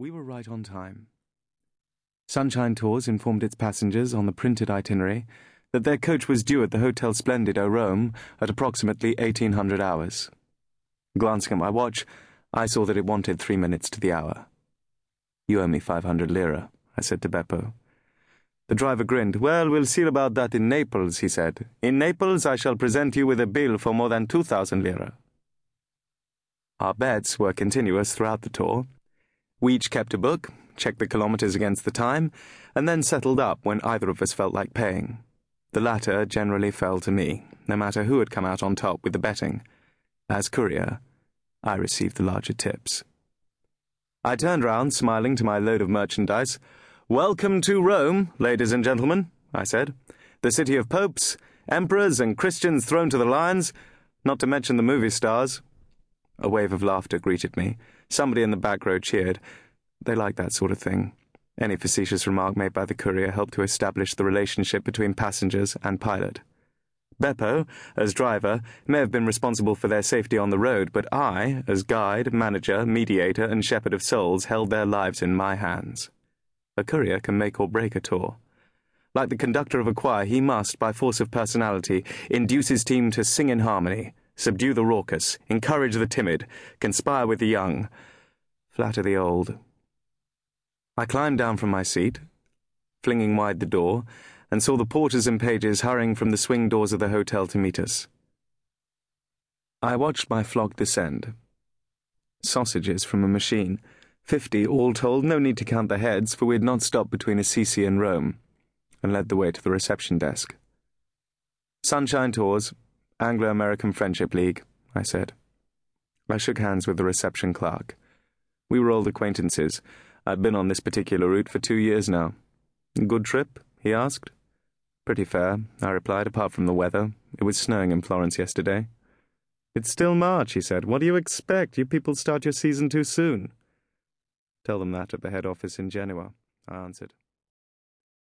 We were right on time. Sunshine Tours informed its passengers on the printed itinerary that their coach was due at the Hotel Splendido Rome at approximately 1800 hours. Glancing at my watch, I saw that it wanted three minutes to the hour. You owe me 500 lira, I said to Beppo. The driver grinned. Well, we'll see about that in Naples, he said. In Naples, I shall present you with a bill for more than 2,000 lira. Our bets were continuous throughout the tour. We each kept a book, checked the kilometres against the time, and then settled up when either of us felt like paying. The latter generally fell to me, no matter who had come out on top with the betting. As courier, I received the larger tips. I turned round, smiling to my load of merchandise. Welcome to Rome, ladies and gentlemen, I said. The city of popes, emperors, and Christians thrown to the lions, not to mention the movie stars. A wave of laughter greeted me. Somebody in the back row cheered. They like that sort of thing. Any facetious remark made by the courier helped to establish the relationship between passengers and pilot. Beppo, as driver, may have been responsible for their safety on the road, but I, as guide, manager, mediator, and shepherd of souls, held their lives in my hands. A courier can make or break a tour. Like the conductor of a choir, he must, by force of personality, induce his team to sing in harmony, subdue the raucous, encourage the timid, conspire with the young, flatter the old. I climbed down from my seat, flinging wide the door, and saw the porters and pages hurrying from the swing doors of the hotel to meet us. I watched my flock descend. Sausages from a machine. Fifty, all told, no need to count the heads, for we had not stopped between Assisi and Rome, and led the way to the reception desk. Sunshine Tours, Anglo American Friendship League, I said. I shook hands with the reception clerk. We were old acquaintances. I'd been on this particular route for two years now. Good trip? he asked. Pretty fair, I replied, apart from the weather. It was snowing in Florence yesterday. It's still March, he said. What do you expect? You people start your season too soon. Tell them that at the head office in Genoa, I answered.